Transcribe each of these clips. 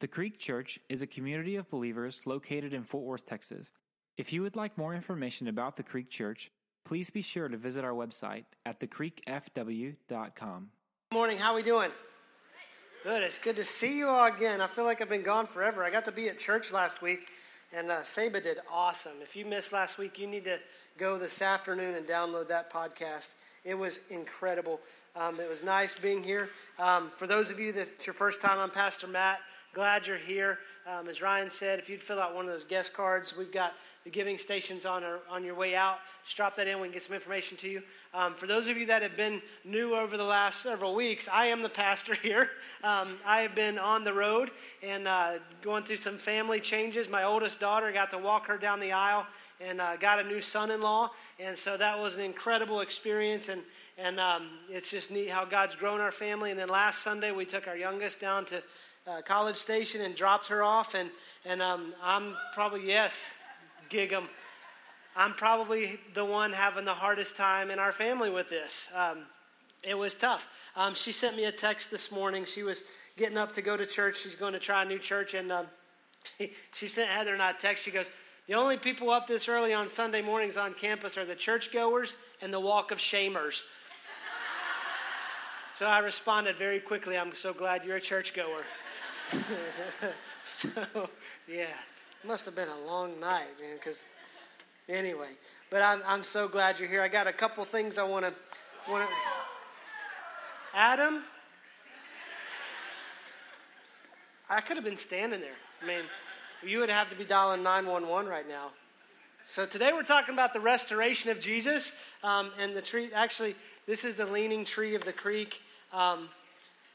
The Creek Church is a community of believers located in Fort Worth, Texas. If you would like more information about the Creek Church, please be sure to visit our website at thecreekfw.com. Good morning. How are we doing? Good. It's good to see you all again. I feel like I've been gone forever. I got to be at church last week, and uh, Saba did awesome. If you missed last week, you need to go this afternoon and download that podcast. It was incredible. Um, it was nice being here. Um, for those of you that it's your first time, I'm Pastor Matt. Glad you're here. Um, as Ryan said, if you'd fill out one of those guest cards, we've got the giving stations on, our, on your way out. Just drop that in. We can get some information to you. Um, for those of you that have been new over the last several weeks, I am the pastor here. Um, I have been on the road and uh, going through some family changes. My oldest daughter got to walk her down the aisle and uh, got a new son-in-law, and so that was an incredible experience. And and um, it's just neat how God's grown our family. And then last Sunday we took our youngest down to uh, College Station and dropped her off, and and um, I'm probably yes, gig 'em. I'm probably the one having the hardest time in our family with this. Um, it was tough. Um, she sent me a text this morning. She was getting up to go to church. She's going to try a new church, and um, she, she sent Heather and I a text. She goes, "The only people up this early on Sunday mornings on campus are the churchgoers and the walk of shamers." So I responded very quickly. I'm so glad you're a churchgoer. so yeah, must have been a long night, man. Because anyway, but I'm I'm so glad you're here. I got a couple things I want to want. Adam, I could have been standing there. I mean, you would have to be dialing 911 right now. So today we're talking about the restoration of Jesus um, and the tree. Actually, this is the leaning tree of the creek. Um,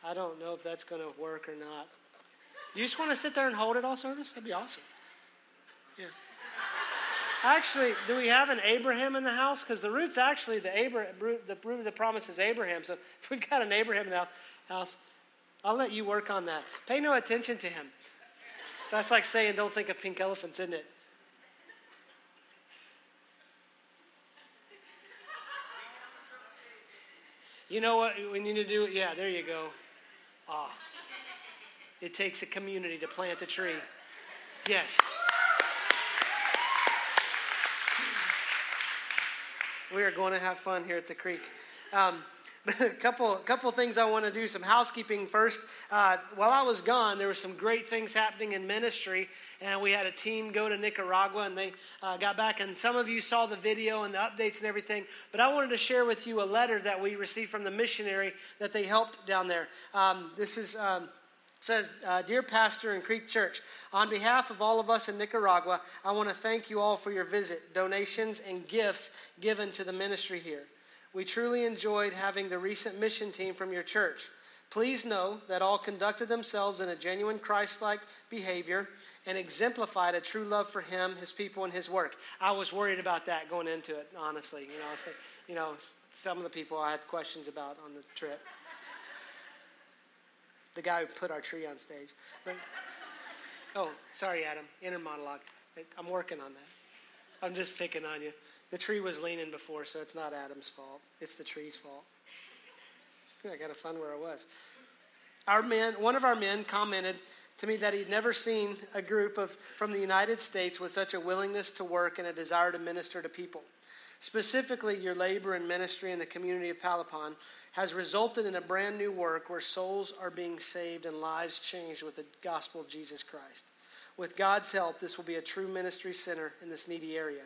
I don't know if that's going to work or not. You just want to sit there and hold it all service? That'd be awesome. Yeah. Actually, do we have an Abraham in the house? Because the root's actually the Abraham, the root of the promise is Abraham. So if we've got an Abraham in the house, I'll let you work on that. Pay no attention to him. That's like saying, don't think of pink elephants, isn't it? You know what we need to do? Yeah, there you go. Ah. It takes a community to plant a tree. Yes. We are going to have fun here at the creek. Um, a couple, couple things I want to do. Some housekeeping first. Uh, while I was gone, there were some great things happening in ministry, and we had a team go to Nicaragua, and they uh, got back. And some of you saw the video and the updates and everything. But I wanted to share with you a letter that we received from the missionary that they helped down there. Um, this is. Um, says, uh, Dear Pastor and Creek Church, on behalf of all of us in Nicaragua, I want to thank you all for your visit, donations, and gifts given to the ministry here. We truly enjoyed having the recent mission team from your church. Please know that all conducted themselves in a genuine Christ like behavior and exemplified a true love for Him, His people, and His work. I was worried about that going into it, honestly. You know, so, you know some of the people I had questions about on the trip the guy who put our tree on stage. But, oh, sorry, Adam. Inner monologue. I'm working on that. I'm just picking on you. The tree was leaning before, so it's not Adam's fault. It's the tree's fault. I got to fun where I was. Our men, one of our men commented to me that he'd never seen a group of from the United States with such a willingness to work and a desire to minister to people. Specifically, your labor and ministry in the community of Palapon has resulted in a brand new work where souls are being saved and lives changed with the gospel of Jesus Christ. With God's help, this will be a true ministry center in this needy area.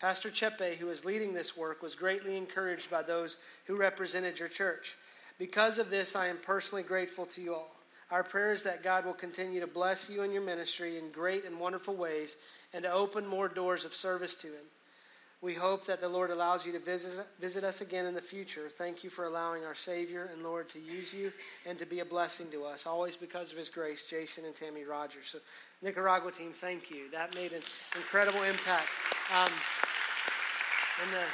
Pastor Chepe, who is leading this work, was greatly encouraged by those who represented your church. Because of this, I am personally grateful to you all. Our prayer is that God will continue to bless you and your ministry in great and wonderful ways and to open more doors of service to Him. We hope that the Lord allows you to visit, visit us again in the future. Thank you for allowing our Savior and Lord to use you and to be a blessing to us, always because of His grace, Jason and Tammy Rogers. So, Nicaragua team, thank you. That made an incredible impact. Um, and the,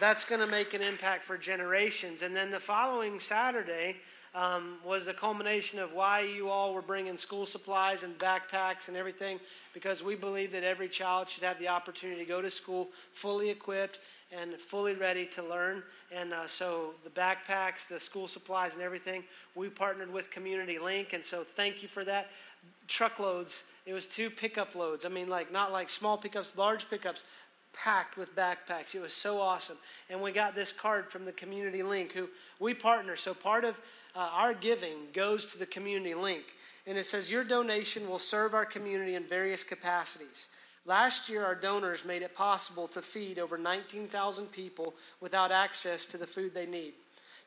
that's going to make an impact for generations. And then the following Saturday, um, was a culmination of why you all were bringing school supplies and backpacks and everything, because we believe that every child should have the opportunity to go to school fully equipped and fully ready to learn. And uh, so the backpacks, the school supplies, and everything, we partnered with Community Link. And so thank you for that. Truckloads, it was two pickup loads. I mean, like not like small pickups, large pickups, packed with backpacks. It was so awesome. And we got this card from the Community Link, who we partner. So part of uh, our giving goes to the Community Link. And it says, Your donation will serve our community in various capacities. Last year, our donors made it possible to feed over 19,000 people without access to the food they need,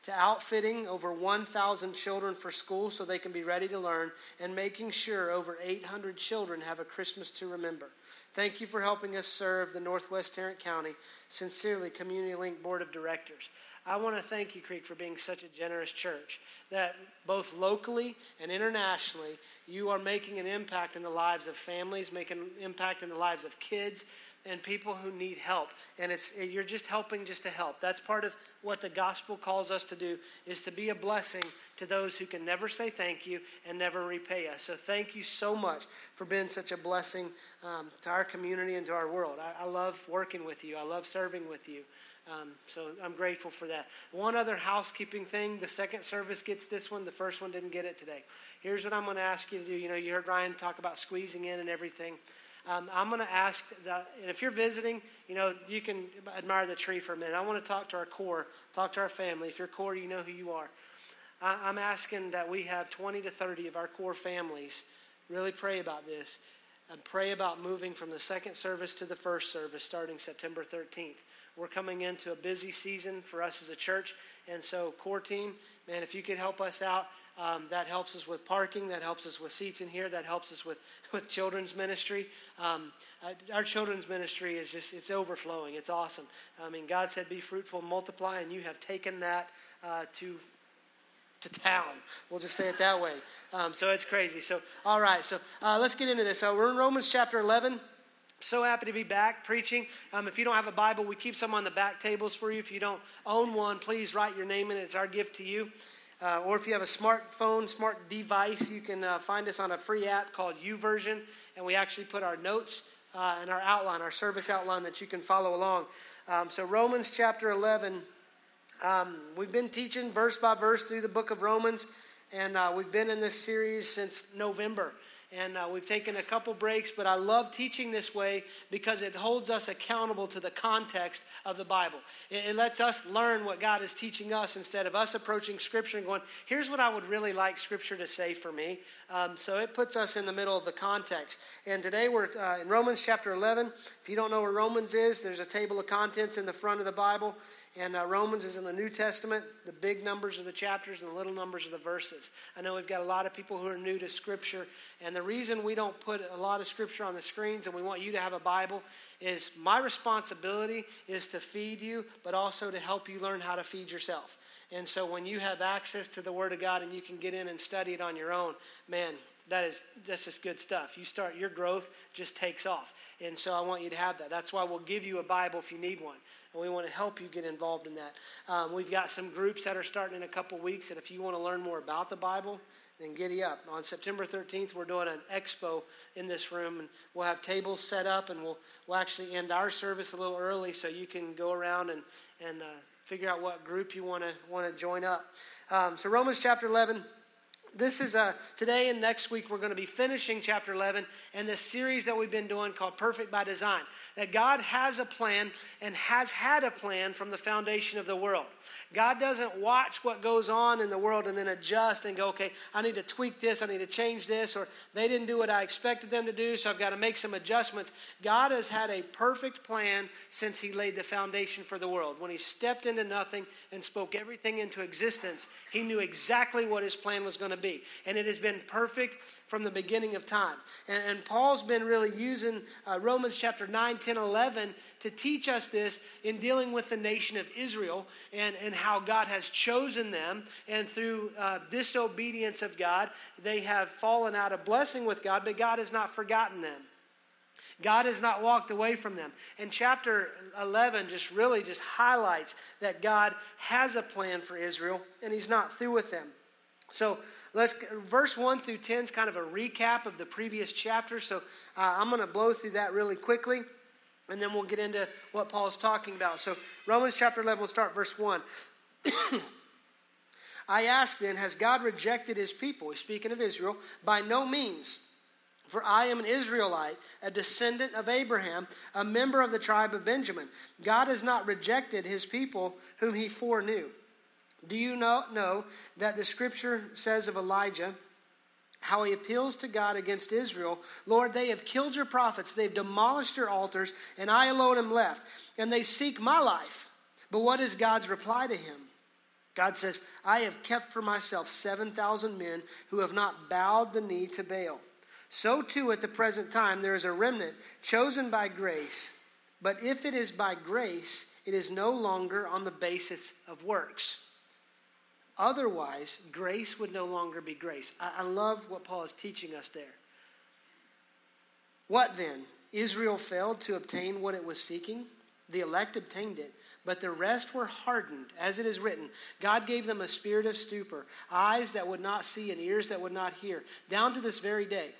to outfitting over 1,000 children for school so they can be ready to learn, and making sure over 800 children have a Christmas to remember. Thank you for helping us serve the Northwest Tarrant County. Sincerely, Community Link Board of Directors. I want to thank you, Creek, for being such a generous church that both locally and internationally, you are making an impact in the lives of families, making an impact in the lives of kids and people who need help. And it's you're just helping just to help. That's part of what the gospel calls us to do is to be a blessing to those who can never say thank you and never repay us. So thank you so much for being such a blessing um, to our community and to our world. I, I love working with you. I love serving with you. Um, so I'm grateful for that. One other housekeeping thing the second service gets this one, the first one didn't get it today. Here's what I'm going to ask you to do. You know, you heard Ryan talk about squeezing in and everything. Um, I'm going to ask that, and if you're visiting, you know, you can admire the tree for a minute. I want to talk to our core, talk to our family. If you're core, you know who you are. I, I'm asking that we have 20 to 30 of our core families really pray about this and pray about moving from the second service to the first service starting September 13th. We're coming into a busy season for us as a church. And so, core team, man, if you could help us out, um, that helps us with parking. That helps us with seats in here. That helps us with, with children's ministry. Um, uh, our children's ministry is just, it's overflowing. It's awesome. I mean, God said, be fruitful, multiply, and you have taken that uh, to to town. We'll just say it that way. Um, so it's crazy. So, all right. So uh, let's get into this. So we're in Romans chapter 11. So happy to be back preaching. Um, if you don't have a Bible, we keep some on the back tables for you. If you don't own one, please write your name in it. It's our gift to you. Uh, or if you have a smartphone, smart device, you can uh, find us on a free app called YouVersion, and we actually put our notes uh, and our outline, our service outline, that you can follow along. Um, so Romans chapter 11, um, we've been teaching verse by verse through the book of Romans, and uh, we've been in this series since November and uh, we've taken a couple breaks, but I love teaching this way because it holds us accountable to the context of the Bible. It, it, lets us learn what God is teaching us instead of us approaching Scripture and going, here's what I would really like Scripture to say for me. Um, so it puts us in the middle of the context. And today we're uh, in Romans chapter 11. If you don't know where Romans is, there's a table of contents in the front of the Bible. And uh, Romans is in the New Testament. The big numbers of the chapters and the little numbers of the verses. I know we've got a lot of people who are new to Scripture. And the reason we don't put a lot of Scripture on the screens and we want you to have a Bible is my responsibility is to feed you, but also to help you learn how to feed yourself. And so when you have access to the Word of God and you can get in and study it on your own, man, that is that's just good stuff. You start your growth just takes off. And so I want you to have that. That's why we'll give you a Bible if you need one and we want to help you get involved in that. Um, we've got some groups that are starting in a couple weeks, and if you want to learn more about the Bible, then giddy up. On September 13th, we're doing an expo in this room, and we'll have tables set up, and we'll, we'll actually end our service a little early so you can go around and, and uh, figure out what group you want to want to join up. Um, so Romans chapter 11 this is a today and next week we're going to be finishing chapter 11 and this series that we've been doing called perfect by design. That god has a plan and has had a plan from the foundation of the world. God doesn't watch what goes on in the world and then adjust and go okay i need to tweak this i need to change this or they didn't do what i expected them to do so i've got to make some adjustments. God has had a perfect plan since he laid the foundation for the world. When he stepped into nothing and spoke everything into existence he knew exactly what his plan was going to be. And it has been perfect from the beginning of time. And, and Paul's been really using uh, Romans chapter 9, 10, 11 to teach us this in dealing with the nation of Israel and, and how God has chosen them. And through uh, disobedience of God, they have fallen out of blessing with God, but God has not forgotten them. God has not walked away from them. And chapter 11 just really just highlights that God has a plan for Israel and he's not through with them. So let's verse 1 through 10 is kind of a recap of the previous chapter. So uh, I'm going to blow through that really quickly. And then we'll get into what Paul's talking about. So, Romans chapter 11, we'll start verse 1. I ask then, has God rejected his people? He's speaking of Israel. By no means. For I am an Israelite, a descendant of Abraham, a member of the tribe of Benjamin. God has not rejected his people whom he foreknew. Do you know, that the scripture says of Elijah, how he appeals to God against Israel. Lord, they have killed your prophets, they've demolished your altars, and I alone am left. And they seek my life. But what is God's reply to him? God says, I have kept for myself 7,000 men who have not bowed the knee to Baal. So too at the present time there is a remnant chosen by grace. But if it is by grace, it is no longer on the basis of works. Otherwise, grace would no longer be grace. I, I love what Paul is teaching us there. What then? Israel failed to obtain what it was seeking? The elect obtained it, but the rest were hardened, as it is written. God gave them a spirit of stupor, eyes that would not see and ears that would not hear, down to this very day.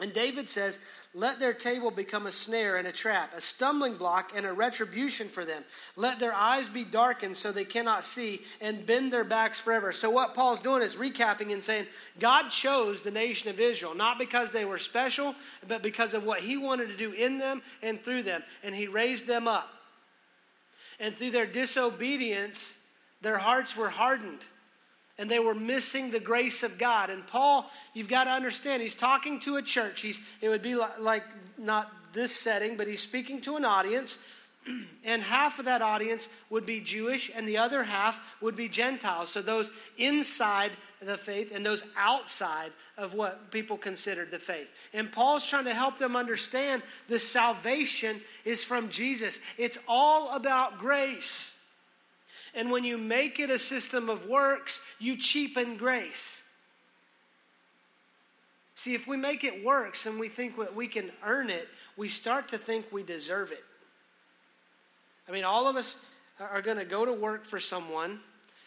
And David says, Let their table become a snare and a trap, a stumbling block and a retribution for them. Let their eyes be darkened so they cannot see and bend their backs forever. So, what Paul's doing is recapping and saying, God chose the nation of Israel, not because they were special, but because of what he wanted to do in them and through them. And he raised them up. And through their disobedience, their hearts were hardened and they were missing the grace of God. And Paul, you've got to understand, he's talking to a church. He's, it would be like, like not this setting, but he's speaking to an audience. And half of that audience would be Jewish, and the other half would be Gentiles. So those inside the faith and those outside of what people considered the faith. And Paul's trying to help them understand the salvation is from Jesus, it's all about grace. And when you make it a system of works, you cheapen grace. See, if we make it works and we think that we can earn it, we start to think we deserve it. I mean, all of us are going to go to work for someone,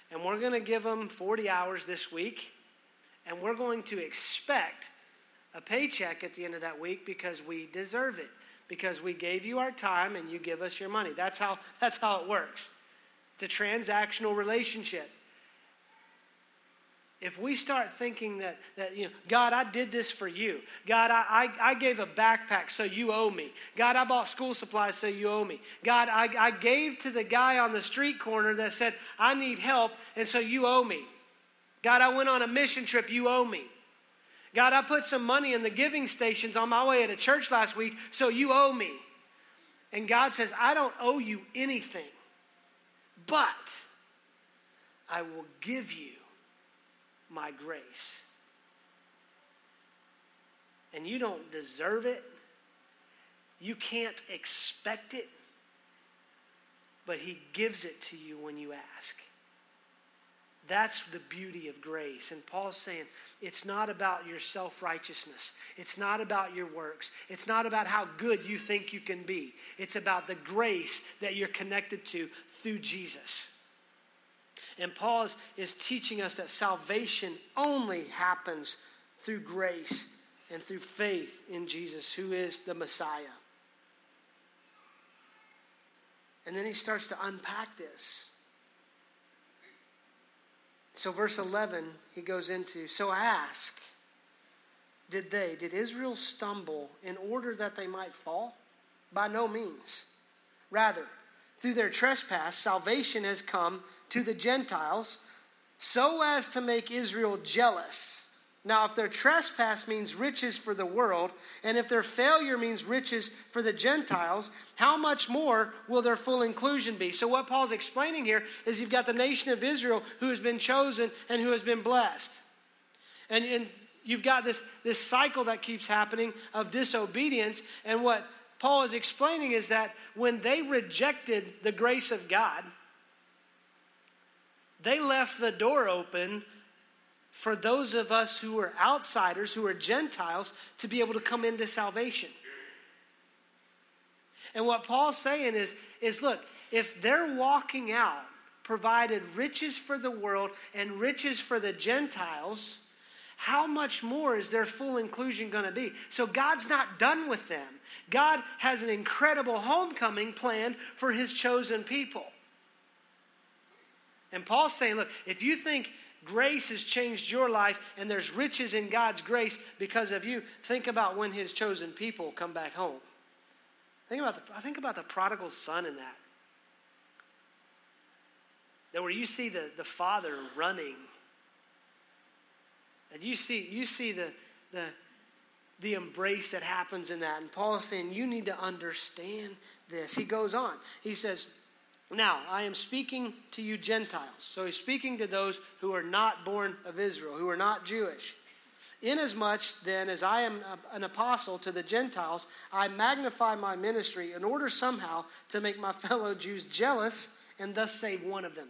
and we're going to give them 40 hours this week, and we're going to expect a paycheck at the end of that week because we deserve it because we gave you our time and you give us your money. That's how that's how it works. It's a transactional relationship. If we start thinking that, that you know, God, I did this for you. God, I, I, I gave a backpack, so you owe me. God, I bought school supplies, so you owe me. God, I, I gave to the guy on the street corner that said, I need help, and so you owe me. God, I went on a mission trip, you owe me. God, I put some money in the giving stations on my way to church last week, so you owe me. And God says, I don't owe you anything. But I will give you my grace. And you don't deserve it. You can't expect it. But He gives it to you when you ask. That's the beauty of grace. And Paul's saying it's not about your self righteousness, it's not about your works, it's not about how good you think you can be. It's about the grace that you're connected to through Jesus. And Paul is, is teaching us that salvation only happens through grace and through faith in Jesus, who is the Messiah. And then he starts to unpack this. So, verse 11, he goes into So ask, did they, did Israel stumble in order that they might fall? By no means. Rather, through their trespass, salvation has come to the Gentiles so as to make Israel jealous. Now, if their trespass means riches for the world, and if their failure means riches for the Gentiles, how much more will their full inclusion be? So, what Paul's explaining here is you've got the nation of Israel who has been chosen and who has been blessed. And, and you've got this, this cycle that keeps happening of disobedience. And what Paul is explaining is that when they rejected the grace of God, they left the door open for those of us who are outsiders, who are Gentiles, to be able to come into salvation. And what Paul's saying is, is look, if they're walking out, provided riches for the world and riches for the Gentiles, how much more is their full inclusion going to be? So God's not done with them. God has an incredible homecoming planned for his chosen people. And Paul's saying, look, if you think grace has changed your life and there's riches in God's grace because of you, think about when his chosen people come back home. Think about the, I think about the prodigal son in that. That where you see the, the father running. And you see, you see the, the, the embrace that happens in that. And Paul is saying, you need to understand this. He goes on. He says, now, I am speaking to you Gentiles. So he's speaking to those who are not born of Israel, who are not Jewish. Inasmuch, then, as I am an apostle to the Gentiles, I magnify my ministry in order somehow to make my fellow Jews jealous and thus save one of them.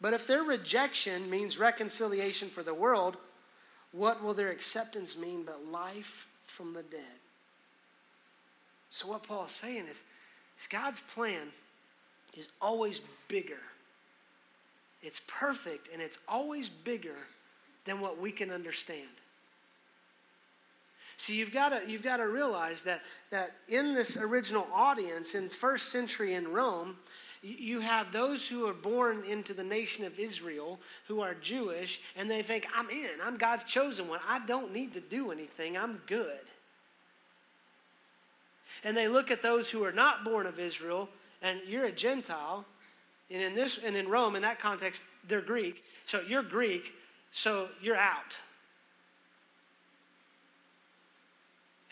But if their rejection means reconciliation for the world, what will their acceptance mean but life from the dead? So, what Paul is saying is, is God's plan is always bigger. It's perfect and it's always bigger than what we can understand. See, you've got to, you've got to realize that, that in this original audience, in first century in Rome, you have those who are born into the nation of Israel who are Jewish, and they think, I'm in. I'm God's chosen one. I don't need to do anything. I'm good. And they look at those who are not born of Israel and you're a Gentile, and in this and in Rome, in that context, they're Greek. So you're Greek, so you're out.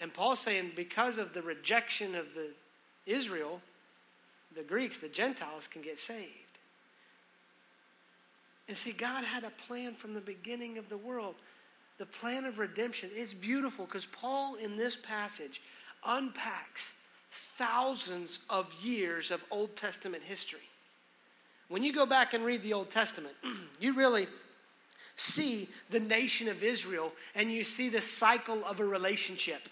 And Paul's saying because of the rejection of the Israel, the Greeks, the Gentiles can get saved. And see, God had a plan from the beginning of the world. The plan of redemption is beautiful because Paul, in this passage, unpacks thousands of years of Old Testament history. When you go back and read the Old Testament, you really see the nation of Israel and you see the cycle of a relationship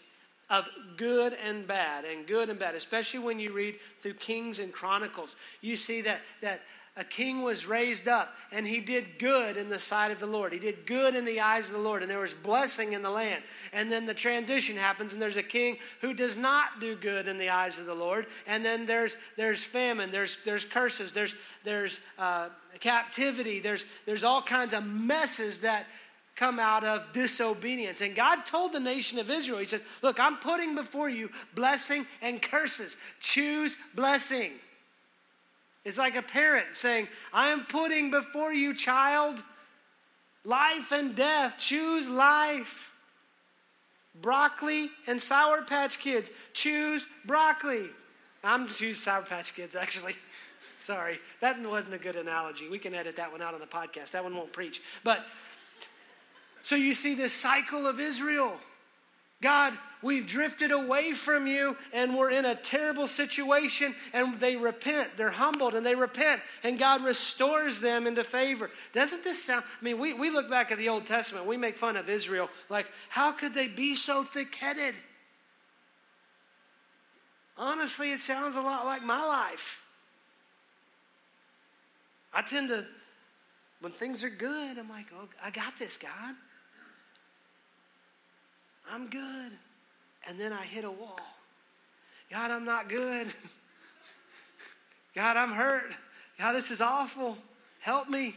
of good and bad and good and bad especially when you read through kings and chronicles you see that that a king was raised up and he did good in the sight of the Lord. He did good in the eyes of the Lord, and there was blessing in the land. And then the transition happens, and there's a king who does not do good in the eyes of the Lord. And then there's there's famine, there's there's curses, there's there's uh, captivity, there's there's all kinds of messes that come out of disobedience. And God told the nation of Israel, He said, Look, I'm putting before you blessing and curses. Choose blessing. It's like a parent saying, I am putting before you, child, life and death. Choose life. Broccoli and Sour Patch Kids. Choose broccoli. I'm choose Sour Patch Kids, actually. Sorry, that wasn't a good analogy. We can edit that one out on the podcast. That one won't preach. But so you see this cycle of Israel. God, we've drifted away from you and we're in a terrible situation and they repent. They're humbled and they repent and God restores them into favor. Doesn't this sound? I mean, we, we look back at the Old Testament, we make fun of Israel. Like, how could they be so thick headed? Honestly, it sounds a lot like my life. I tend to, when things are good, I'm like, oh, I got this, God. I'm good. And then I hit a wall. God, I'm not good. God, I'm hurt. God, this is awful. Help me.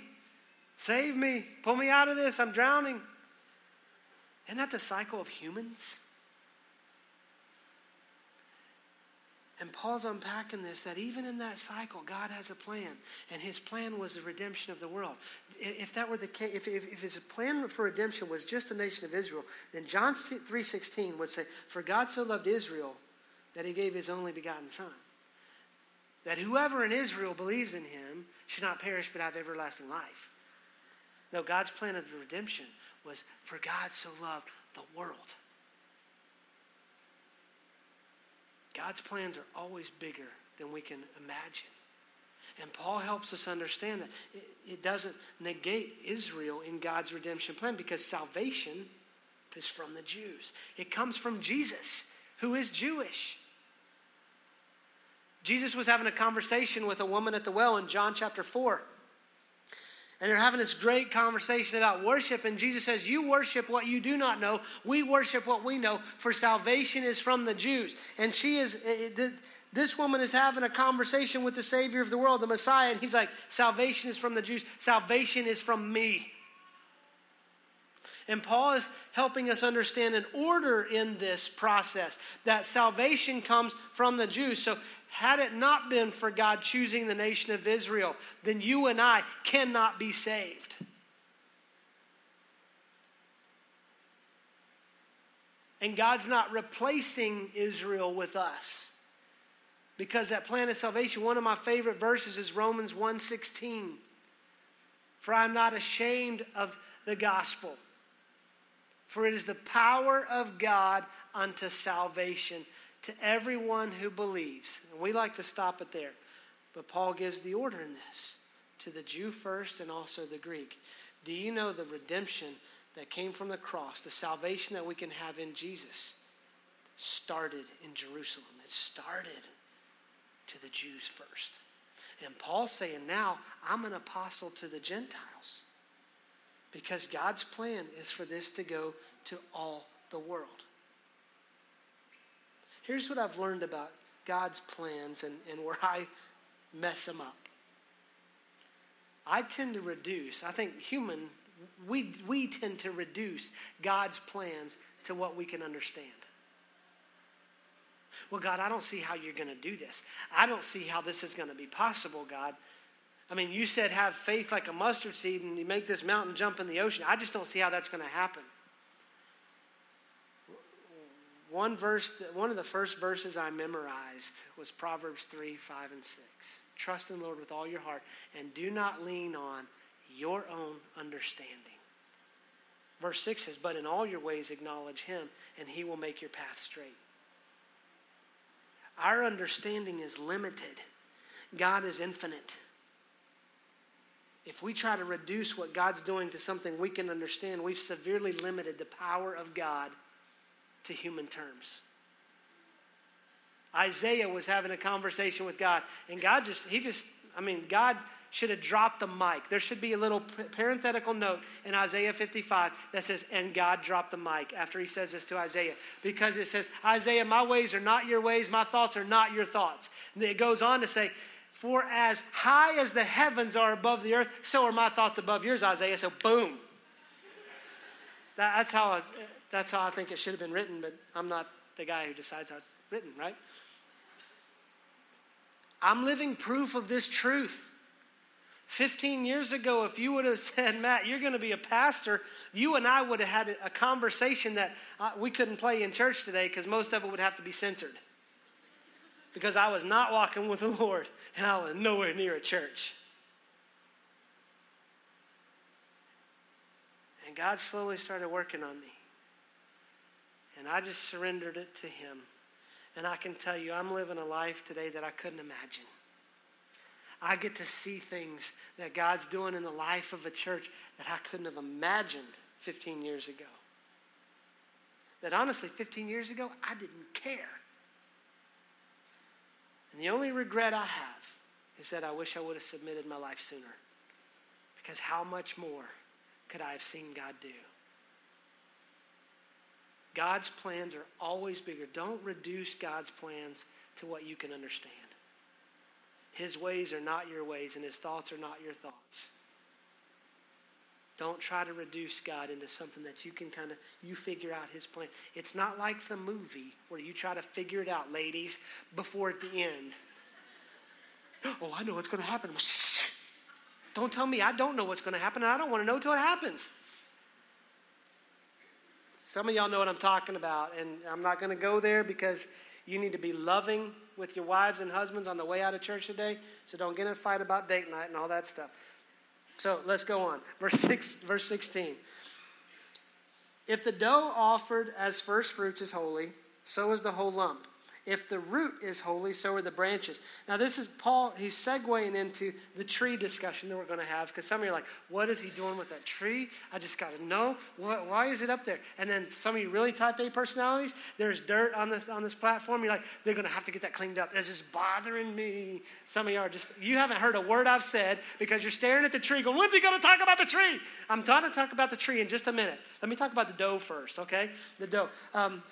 Save me. Pull me out of this. I'm drowning. Isn't that the cycle of humans? And Paul's unpacking this that even in that cycle, God has a plan, and His plan was the redemption of the world. If that were the case, if, if, if His plan for redemption was just the nation of Israel, then John three sixteen would say, "For God so loved Israel that He gave His only begotten Son, that whoever in Israel believes in Him should not perish but have everlasting life." No, God's plan of the redemption was for God so loved the world God's plans are always bigger than we can imagine. And Paul helps us understand that it, doesn't negate Israel in God's redemption plan because salvation is from the Jews. It comes from Jesus, who is Jewish. Jesus was having a conversation with a woman at the well in John chapter 4. And they're having this great conversation about worship. And Jesus says, You worship what you do not know. We worship what we know, for salvation is from the Jews. And she is, eh, eh, this woman is having a conversation with the Savior of the world, the Messiah. And he's like, Salvation is from the Jews. Salvation is from me. And Paul is helping us understand an order in this process that salvation comes from the Jews. So, had it not been for God choosing the nation of Israel, then you and I cannot be saved. And God's not replacing Israel with us. Because that plan of salvation, one of my favorite verses is Romans 1:16. For I'm not ashamed of the gospel for it is the power of God unto salvation to everyone who believes. And we like to stop it there. But Paul gives the order in this to the Jew first and also the Greek. Do you know the redemption that came from the cross, the salvation that we can have in Jesus, started in Jerusalem? It started to the Jews first. And Paul's saying, now I'm an apostle to the Gentiles. Because God's plan is for this to go to all the world. Here's what I've learned about God's plans and, and where I mess them up. I tend to reduce, I think human, we, we tend to reduce God's plans to what we can understand. Well, God, I don't see how you're going to do this. I don't see how this is going to be possible, God. I mean, you said have faith like a mustard seed and you make this mountain jump in the ocean. I just don't see how that's going to happen. One verse, one of the first verses I memorized was Proverbs 3, 5, and 6. Trust in the Lord with all your heart and do not lean on your own understanding. Verse 6 says, But in all your ways acknowledge him, and he will make your path straight. Our understanding is limited, God is infinite if we try to reduce what God's doing to something we can understand, we've severely limited the power of God to human terms. Isaiah was having a conversation with God, and God just, he just, I mean, God should have dropped the mic. There should be a little parenthetical note in Isaiah 55 that says, and God dropped the mic after he says this to Isaiah. Because it says, Isaiah, my ways are not your ways, my thoughts are not your thoughts. And it goes on to say, for as high as the heavens are above the earth, so are my thoughts above yours, Isaiah. So, boom. That, that's, how I, that's how I think it should have been written, but I'm not the guy who decides how it's written, right? I'm living proof of this truth. 15 years ago, if you would have said, Matt, you're going to be a pastor, you and I would have had a conversation that uh, we couldn't play in church today because most of it would have to be censored because I was not walking with the Lord and I was nowhere near a church. And God slowly started working on me. And I just surrendered it to Him. And I can tell you, I'm living a life today that I couldn't imagine. I get to see things that God's doing in the life of a church that I couldn't have imagined 15 years ago. That honestly, 15 years ago, I didn't care. And the only regret I have is that I wish I would have submitted my life sooner. Because how much more could I have seen God do? God's plans are always bigger. Don't reduce God's plans to what you can understand. His ways are not your ways, and his thoughts are not your thoughts. Don't try to reduce God into something that you can kind of you figure out his plan. It's not like the movie where you try to figure it out, ladies, before at the end. Oh, I know what's going to happen. Don't tell me I don't know what's going to happen, and I don't want to know until it happens. Some of y'all know what I'm talking about, and I'm not going to go there because you need to be loving with your wives and husbands on the way out of church today. So don't get in a fight about date night and all that stuff. So let's go on. Verse, six, verse 16. If the dough offered as first fruits is holy, so is the whole lump. If the root is holy, so are the branches. Now, this is Paul, he's segueing into the tree discussion that we're going to have because some of you are like, what is he doing with that tree? I just got to know. Why is it up there? And then some of you really type A personalities, there's dirt on this, on this platform. You're like, they're going to have to get that cleaned up. It's just bothering me. Some of you are just, you haven't heard a word I've said because you're staring at the tree going, when's he going to talk about the tree? I'm trying to talk about the tree in just a minute. Let me talk about the dough first, okay? The dough. Um,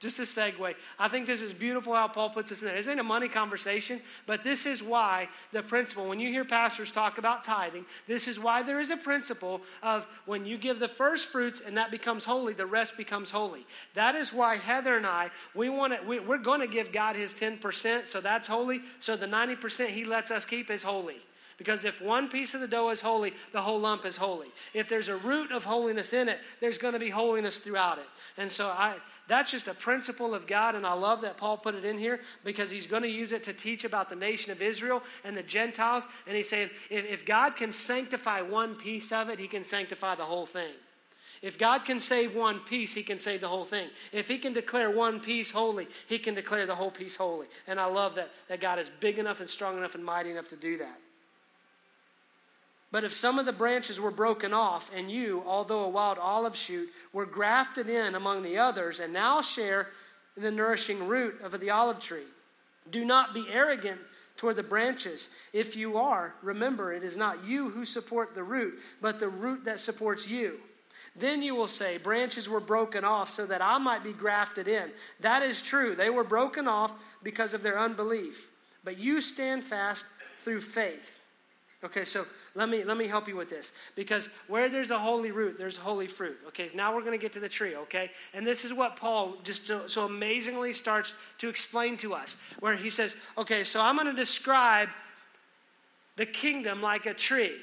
just a segue. I think this is beautiful how Paul puts this in there. This ain't a money conversation, but this is why the principle, when you hear pastors talk about tithing, this is why there is a principle of when you give the first fruits and that becomes holy, the rest becomes holy. That is why Heather and I, we want to, we, we're going to give God his 10%, so that's holy. So the 90% he lets us keep is holy. Because if one piece of the dough is holy, the whole lump is holy. If there's a root of holiness in it, there's going to be holiness throughout it. And so I that's just a principle of God, and I love that Paul put it in here because he's going to use it to teach about the nation of Israel and the Gentiles. And he's saying if, if God can sanctify one piece of it, he can sanctify the whole thing. If God can save one piece, He can save the whole thing. If He can declare one piece holy, He can declare the whole piece holy. And I love that, that God is big enough and strong enough and mighty enough to do that. But if some of the branches were broken off, and you, although a wild olive shoot, were grafted in among the others, and now share the nourishing root of the olive tree, do not be arrogant toward the branches. If you are, remember it is not you who support the root, but the root that supports you. Then you will say, Branches were broken off so that I might be grafted in. That is true. They were broken off because of their unbelief. But you stand fast through faith. Okay, so let me let me help you with this because where there's a holy root, there's holy fruit. Okay, now we're going to get to the tree. Okay, and this is what Paul just so, so amazingly starts to explain to us, where he says, "Okay, so I'm going to describe the kingdom like a tree."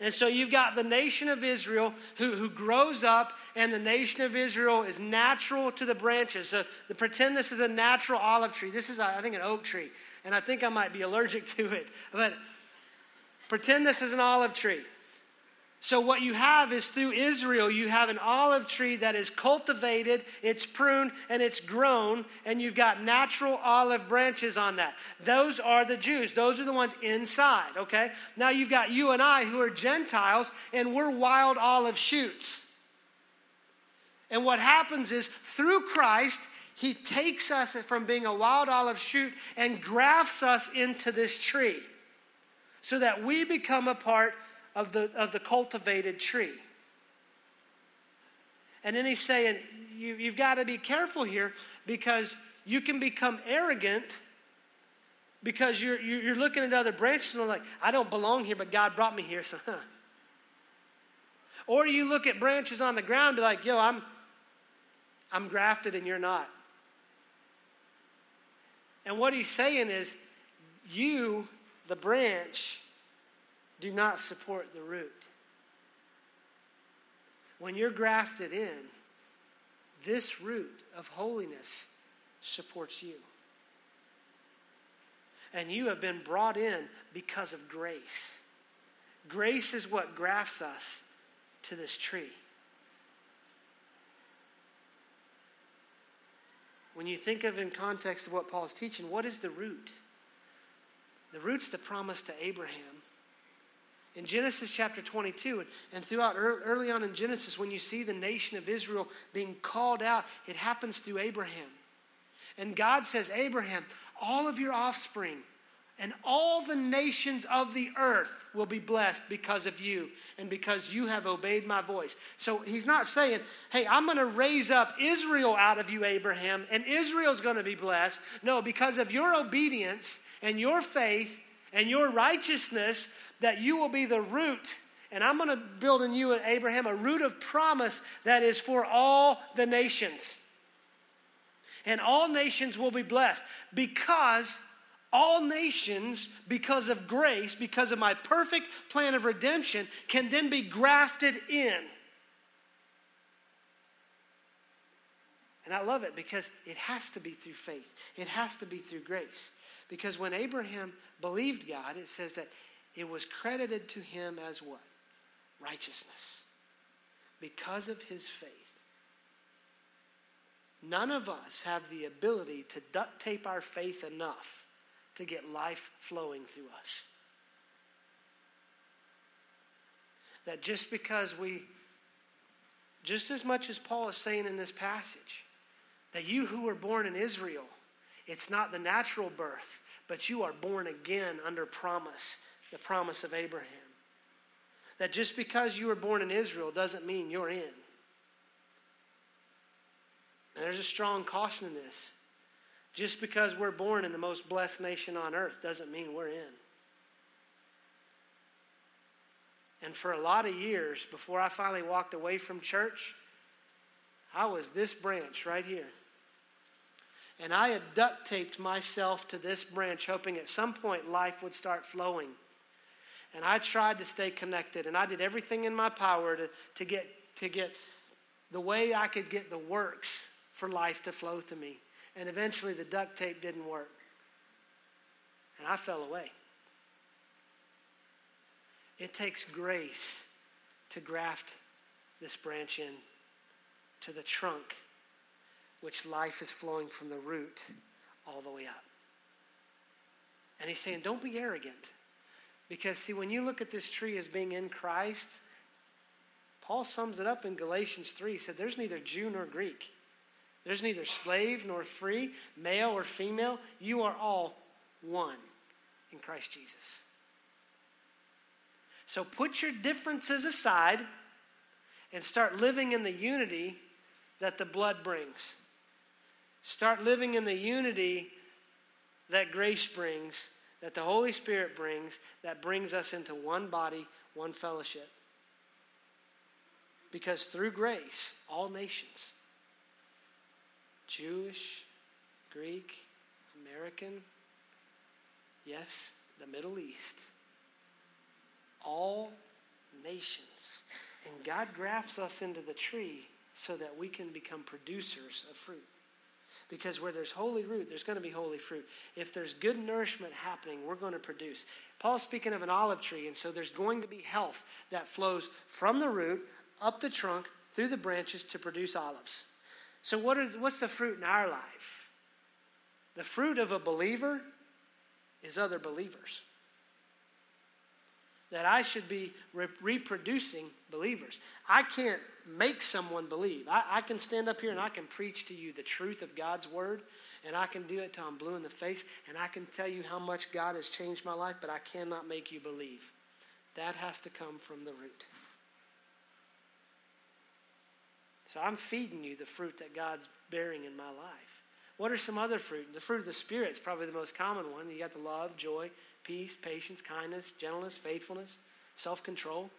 And so you've got the nation of Israel who, who grows up, and the nation of Israel is natural to the branches. So the, pretend this is a natural olive tree. This is, I think, an oak tree. And I think I might be allergic to it. But Pretend this is an olive tree. So, what you have is through Israel, you have an olive tree that is cultivated, it's pruned, and it's grown, and you've got natural olive branches on that. Those are the Jews. Those are the ones inside, okay? Now you've got you and I who are Gentiles, and we're wild olive shoots. And what happens is through Christ, He takes us from being a wild olive shoot and grafts us into this tree so that we become a part of the, of the cultivated tree. And then he's saying, you, you've got to be careful here because you can become arrogant because you're, you're looking at other branches and like, I don't belong here, but God brought me here, so huh. Or you look at branches on the ground and like, yo, I'm, I'm grafted and you're not. And what he's saying is, you the branch do not support the root. When you're grafted in, this root of holiness supports you. And you have been brought in because of grace. Grace is what grafts us to this tree. When you think of in context of what Paul's teaching, what is the root? The root's the promise to Abraham. In Genesis chapter 22, and throughout early on in Genesis, when you see the nation of Israel being called out, it happens through Abraham. And God says, Abraham, all of your offspring and all the nations of the earth will be blessed because of you and because you have obeyed my voice. So he's not saying, hey, I'm going to raise up Israel out of you, Abraham, and Israel's going to be blessed. No, because of your obedience and your faith and your righteousness, that you will be the root. And I'm going to build in you Abraham a root of promise that is for all the nations. And all nations will be blessed because all nations, because of grace, because of my perfect plan of redemption, can then be grafted in. And I love it because it has to be through faith, it has to be through grace. Because when Abraham believed God, it says that it was credited to him as what? Righteousness. Because of his faith. None of us have the ability to duct tape our faith enough to get life flowing through us. That just because we, just as much as Paul is saying in this passage, that you who were born in Israel, it's not the natural birth, but you are born again under promise, the promise of Abraham. That just because you were born in Israel doesn't mean you're in. And there's a strong caution in this. Just because we're born in the most blessed nation on earth doesn't mean we're in. And for a lot of years, before I finally walked away from church, I was this branch right here. And I had duct taped myself to this branch, hoping at some point life would start flowing. And I tried to stay connected, and I did everything in my power to, to, get, to get the way I could get the works for life to flow to me. And eventually the duct tape didn't work. And I fell away. It takes grace to graft this branch in to the trunk, which life is flowing from the root all the way up. And he's saying, don't be arrogant. Because, see, when you look at this tree as being in Christ, Paul sums it up in Galatians 3. He said, There's neither Jew nor Greek. There's neither slave nor free, male or female. You are all one in Christ Jesus. So put your differences aside and start living in the unity that the blood brings. Start living in the unity that grace brings, that the Holy Spirit brings, that brings us into one body, one fellowship. Because through grace, all nations, Jewish, Greek, American, yes, the Middle East, all nations. And God grafts us into the tree so that we can become producers of fruit. Because where there's holy root, there's going to be holy fruit. If there's good nourishment happening, we're going to produce. Paul's speaking of an olive tree, and so there's going to be health that flows from the root, up the trunk, through the branches to produce olives. So, what is, what's the fruit in our life? The fruit of a believer is other believers. That I should be re- reproducing believers. I can't make someone believe. I, I can stand up here and I can preach to you the truth of God's word, and I can do it till I'm blue in the face, and I can tell you how much God has changed my life, but I cannot make you believe. That has to come from the root. So I'm feeding you the fruit that God's bearing in my life. What are some other fruit? The fruit of the Spirit is probably the most common one. You got the love, joy, peace, patience, kindness, gentleness, faithfulness, self control.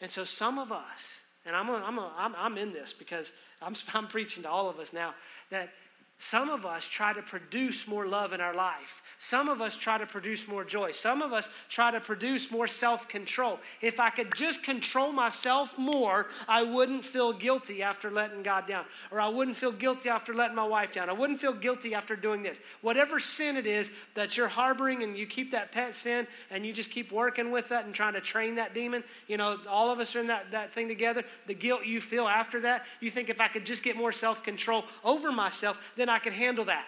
And so some of us, and I'm, a, I'm, a, I'm, I'm in this because I'm, I'm preaching to all of us now, that some of us try to produce more love in our life. Some of us try to produce more joy. Some of us try to produce more self control. If I could just control myself more, I wouldn't feel guilty after letting God down. Or I wouldn't feel guilty after letting my wife down. I wouldn't feel guilty after doing this. Whatever sin it is that you're harboring and you keep that pet sin and you just keep working with that and trying to train that demon, you know, all of us are in that, that thing together. The guilt you feel after that, you think if I could just get more self control over myself, then I could handle that.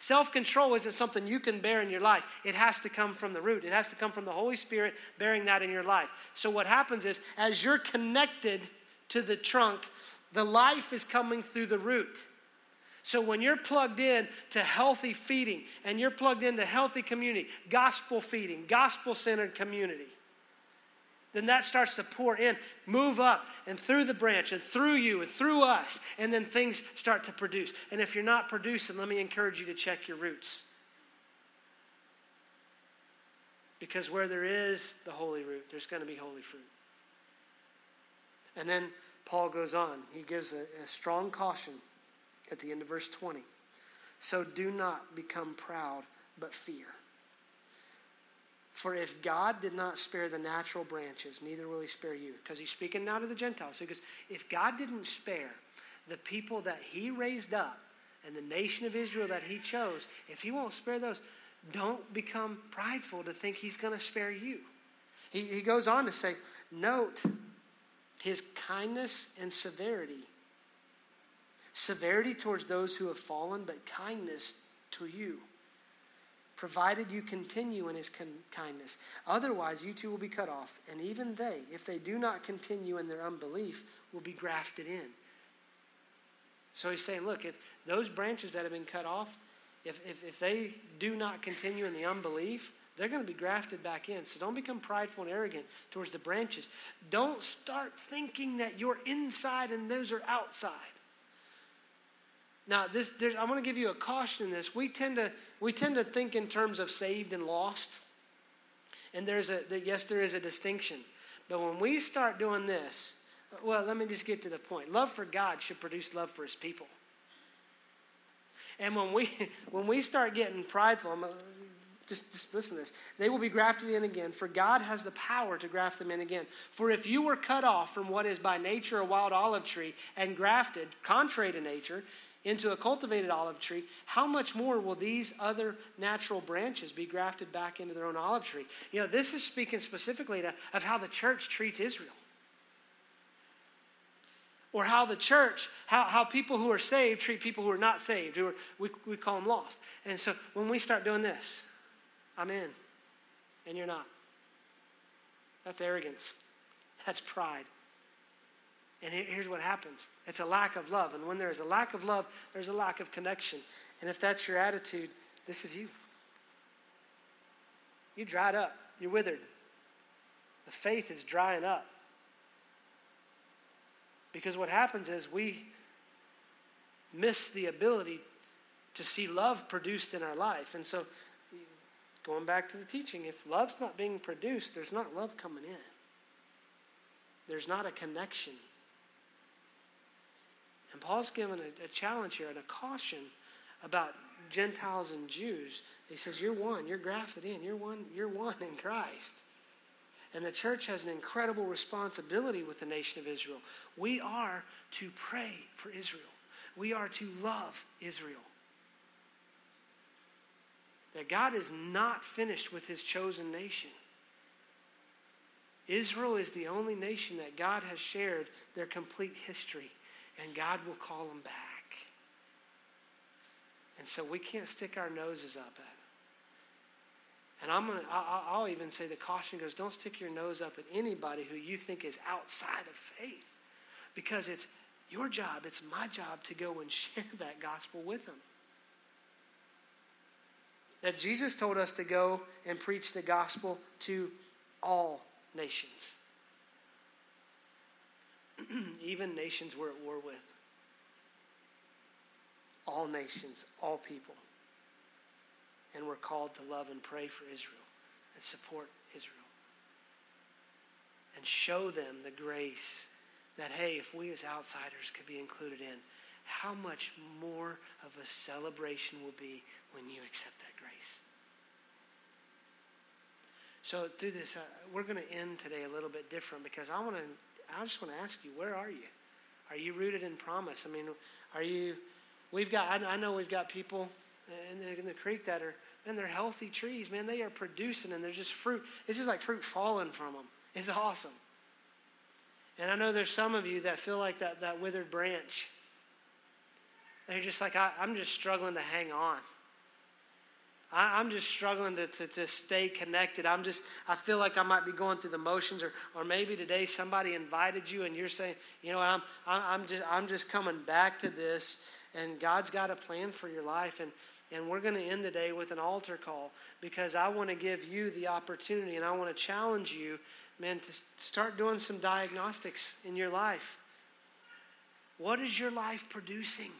Self control isn't something you can bear in your life. It has to come from the root, it has to come from the Holy Spirit bearing that in your life. So, what happens is, as you're connected to the trunk, the life is coming through the root. So, when you're plugged in to healthy feeding and you're plugged into healthy community, gospel feeding, gospel centered community, then that starts to pour in, move up and through the branch and through you and through us, and then things start to produce. And if you're not producing, let me encourage you to check your roots. Because where there is the holy root, there's going to be holy fruit. And then Paul goes on. He gives a, a strong caution at the end of verse 20. So do not become proud, but fear. For if God did not spare the natural branches, neither will he spare you. Because he's speaking now to the Gentiles. So he goes, if God didn't spare the people that he raised up and the nation of Israel that he chose, if he won't spare those, don't become prideful to think he's going to spare you. He, he goes on to say, note his kindness and severity. severity towards those who have fallen, but kindness to you, provided you continue in his kindness. Otherwise, you too will be cut off, and even they, if they do not continue in their unbelief, will be grafted in. So he's saying, look, if those branches that have been cut off, if, if, if they do not continue in the unbelief, they're going to be grafted back in. So don't become prideful and arrogant towards the branches. Don't start thinking that you're inside and those are outside. Now, this, I'm going to give you a caution in this. We tend to we tend to think in terms of saved and lost, and there's a yes, there is a distinction. But when we start doing this, well, let me just get to the point. Love for God should produce love for His people. And when we when we start getting prideful, just, just listen to this. They will be grafted in again, for God has the power to graft them in again. For if you were cut off from what is by nature a wild olive tree and grafted, contrary to nature, into a cultivated olive tree, how much more will these other natural branches be grafted back into their own olive tree? You know, this is speaking specifically to, of how the church treats Israel. Or how the church, how, how people who are saved treat people who are not saved, who are, we, we call them lost. And so when we start doing this, I'm in, and you're not. That's arrogance. That's pride. And here's what happens it's a lack of love. And when there is a lack of love, there's a lack of connection. And if that's your attitude, this is you. You dried up, you're withered. The faith is drying up. Because what happens is we miss the ability to see love produced in our life. And so Going back to the teaching, if love's not being produced, there's not love coming in. There's not a connection. And Paul's given a, a challenge here and a caution about Gentiles and Jews. He says, You're one, you're grafted in, you're one, you're one in Christ. And the church has an incredible responsibility with the nation of Israel. We are to pray for Israel. We are to love Israel that God is not finished with his chosen nation. Israel is the only nation that God has shared their complete history, and God will call them back. And so we can't stick our noses up at it. And I'm gonna, I'll even say the caution goes: don't stick your nose up at anybody who you think is outside of faith, because it's your job, it's my job to go and share that gospel with them that Jesus told us to go and preach the gospel to all nations, even nations we're at war with. All nations, all people. And we're called to love and pray for Israel and support Israel. And show them the grace that, hey, if we as outsiders could be included in, how much more of a celebration will be when you accept that grace. So through this, uh, we're going to end today a little bit different because I want to. I just want to ask you, where are you? Are you rooted in promise? I mean, are you? We've got. I, know we've got people in the, in the creek that are, and they're healthy trees. Man, they are producing, and there's just fruit. It's just like fruit falling from them. It's awesome. And I know there's some of you that feel like that that withered branch they're just like, I, am just struggling to hang on. I, am just struggling to, to, to stay connected. I'm just, I feel like I might be going through the motions, or, or maybe today somebody invited you and you're saying, you know, I'm, I'm, just, I'm just coming back to this, and God's got a plan for your life. And, and we're going to end the day with an altar call because I want to give you the opportunity and I want to challenge you, man, to start doing some diagnostics in your life. What is your life producing?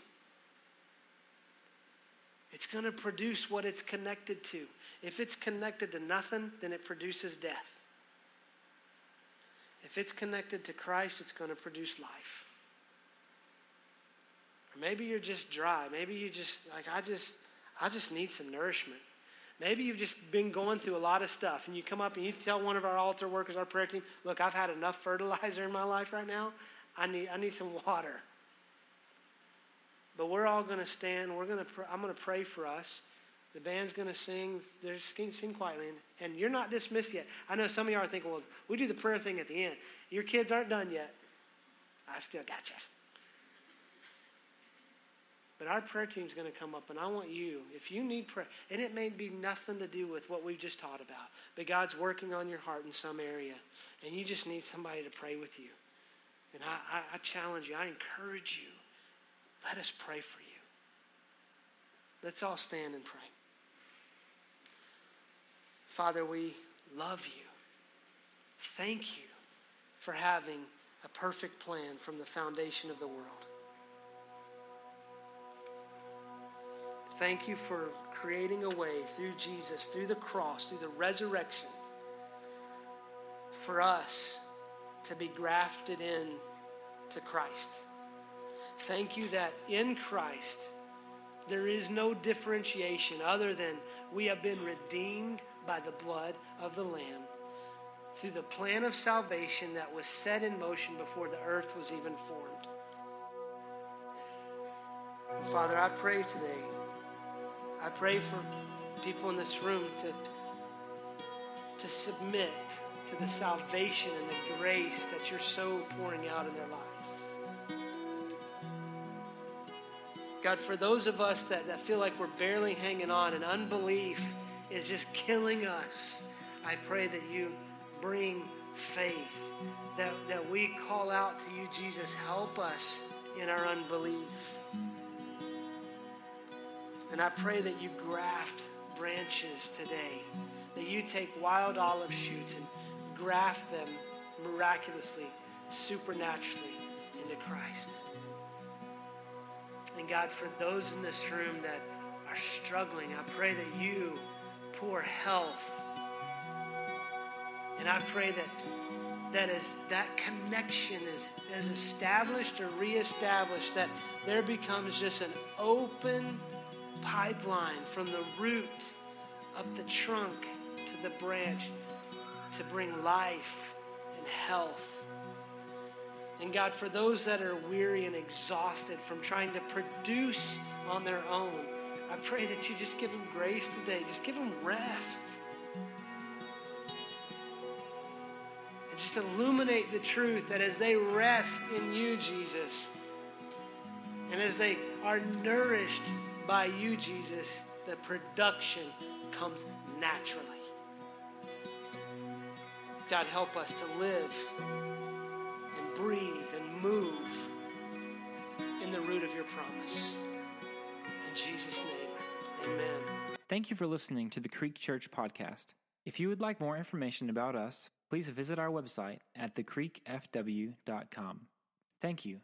It's going to produce what it's connected to. If it's connected to nothing, then it produces death. If it's connected to Christ, it's going to produce life. Or maybe you're just dry. Maybe you just like I just I just need some nourishment. Maybe you've just been going through a lot of stuff and you come up and you tell one of our altar workers, our prayer team, look, I've had enough fertilizer in my life right now. I need I need some water. But we're all going to stand. We're going to. Pr- I'm going to pray for us. The band's going to sing. They're sing, quietly, and, and you're not dismissed yet. I know some of you are thinking, "Well, we do the prayer thing at the end. Your kids aren't done yet." I still got you. But our prayer team's going to come up, and I want you, if you need prayer, and it may be nothing to do with what we've just taught about, but God's working on your heart in some area, and you just need somebody to pray with you. And I, I, I challenge you, I encourage you, let us pray for you. Let's all stand and pray. Father, we love you. Thank you for having a perfect plan from the foundation of the world. Thank you for creating a way through Jesus, through the cross, through the resurrection, for us to be grafted in to Christ. Thank you that in Christ there is no differentiation other than we have been redeemed by the blood of the Lamb through the plan of salvation that was set in motion before the earth was even formed. Father, I pray today, I pray for people in this room to, to submit to the salvation and the grace that you're so pouring out in their life. God, for those of us that, that feel like we're barely hanging on and unbelief is just killing us, I pray that you bring faith, that, that we call out to you, Jesus, help us in our unbelief. And I pray that you graft branches today, that you take wild olive shoots and graft them miraculously, supernaturally into Christ. And God, for those in this room that are struggling, I pray that you pour health and I pray that that is that connection is, is established or reestablished, that there becomes just an open pipeline from the root up the trunk to the branch to bring life and health. And God, for those that are weary and exhausted from trying to produce on their own, I pray that you just give them grace today. Just give them rest. And just illuminate the truth that as they rest in you, Jesus, and as they are nourished by you, Jesus, the production comes naturally. God, help us to live breathe and move in the root of your promise. In Jesus' name, amen. Thank you for listening to the Creek Church podcast. If you would like more information about us, please visit our website at thecreekfw.com. Thank you